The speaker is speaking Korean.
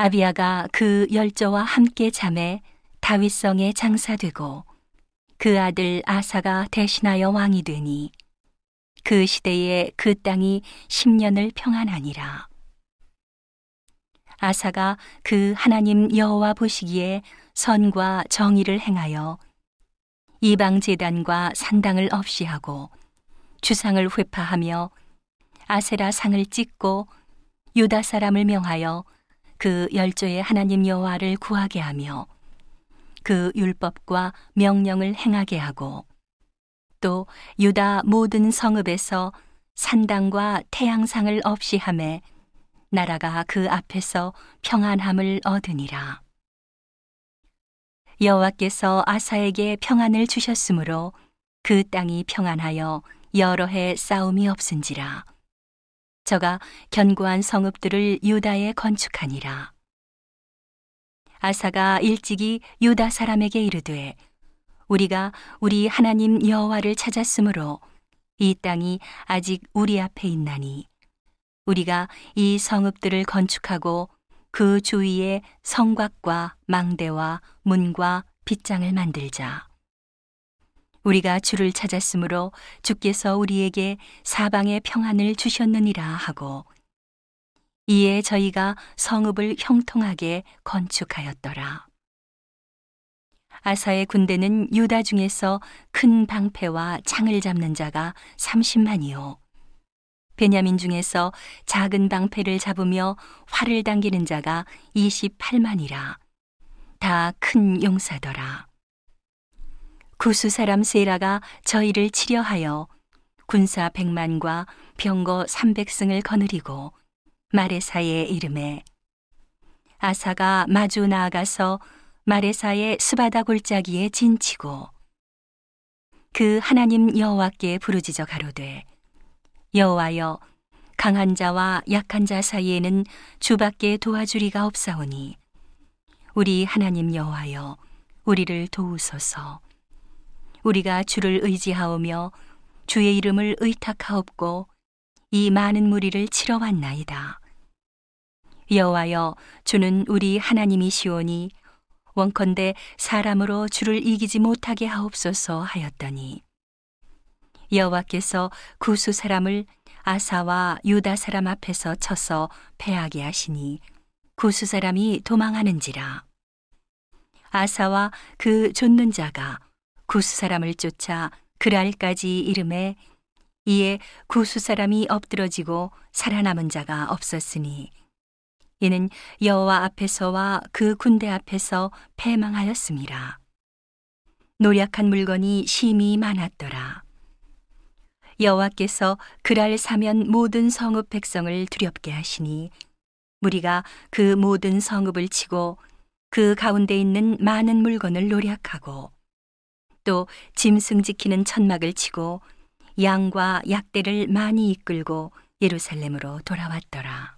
아비아가 그 열조와 함께 잠에 다윗성에 장사되고 그 아들 아사가 대신하여 왕이 되니 그 시대에 그 땅이 10년을 평안하니라. 아사가 그 하나님 여호와 보시기에 선과 정의를 행하여 이방 제단과 산당을 없이 하고 주상을 회파하며 아세라 상을 찍고 유다 사람을 명하여 그 열조의 하나님 여호와를 구하게 하며 그 율법과 명령을 행하게 하고 또 유다 모든 성읍에서 산당과 태양상을 없이 함에 나라가 그 앞에서 평안함을 얻으니라. 여호와께서 아사에게 평안을 주셨으므로 그 땅이 평안하여 여러 해 싸움이 없은지라. 저가 견고한 성읍들을 유다에 건축하니라. 아사가 일찍이 유다 사람에게 이르되 우리가 우리 하나님 여호와를 찾았으므로 이 땅이 아직 우리 앞에 있나니 우리가 이 성읍들을 건축하고 그 주위에 성곽과 망대와 문과 빗장을 만들자. 우리가 주를 찾았으므로 주께서 우리에게 사방의 평안을 주셨느니라 하고 이에 저희가 성읍을 형통하게 건축하였더라. 아사의 군대는 유다 중에서 큰 방패와 창을 잡는 자가 30만이요. 베냐민 중에서 작은 방패를 잡으며 활을 당기는 자가 28만이라. 다 큰 용사더라. 구수 사람 세라가 저희를 치려하여 군사 100만과 병거 300승을 거느리고 마레사의 이름에 아사가 마주 나아가서 마레사의 스바다 골짜기에 진치고 그 하나님 여호와께 부르짖어 가로되 여호와여 강한 자와 약한 자 사이에는 주밖에 도와주리가 없사오니 우리 하나님 여호와여 우리를 도우소서 우리가 주를 의지하오며 주의 이름을 의탁하옵고 이 많은 무리를 치러 왔나이다. 여호와여 주는 우리 하나님이시오니 원컨대 사람으로 주를 이기지 못하게 하옵소서 하였더니 여호와께서 구수 사람을 아사와 유다 사람 앞에서 쳐서 패하게 하시니 구수 사람이 도망하는지라 아사와 그 쫓는 자가 구수 사람을 쫓아 그랄까지 이름에 이에 구수 사람이 엎드러지고 살아남은 자가 없었으니 이는 여호와 앞에서와 그 군대 앞에서 패망하였습니다. 노력한 물건이 심히 많았더라. 여호와께서 그랄 사면 모든 성읍 백성을 두렵게 하시니 무리가 그 모든 성읍을 치고 그 가운데 있는 많은 물건을 노력하고 또 짐승 지키는 천막을 치고 양과 약대를 많이 이끌고 예루살렘으로 돌아왔더라.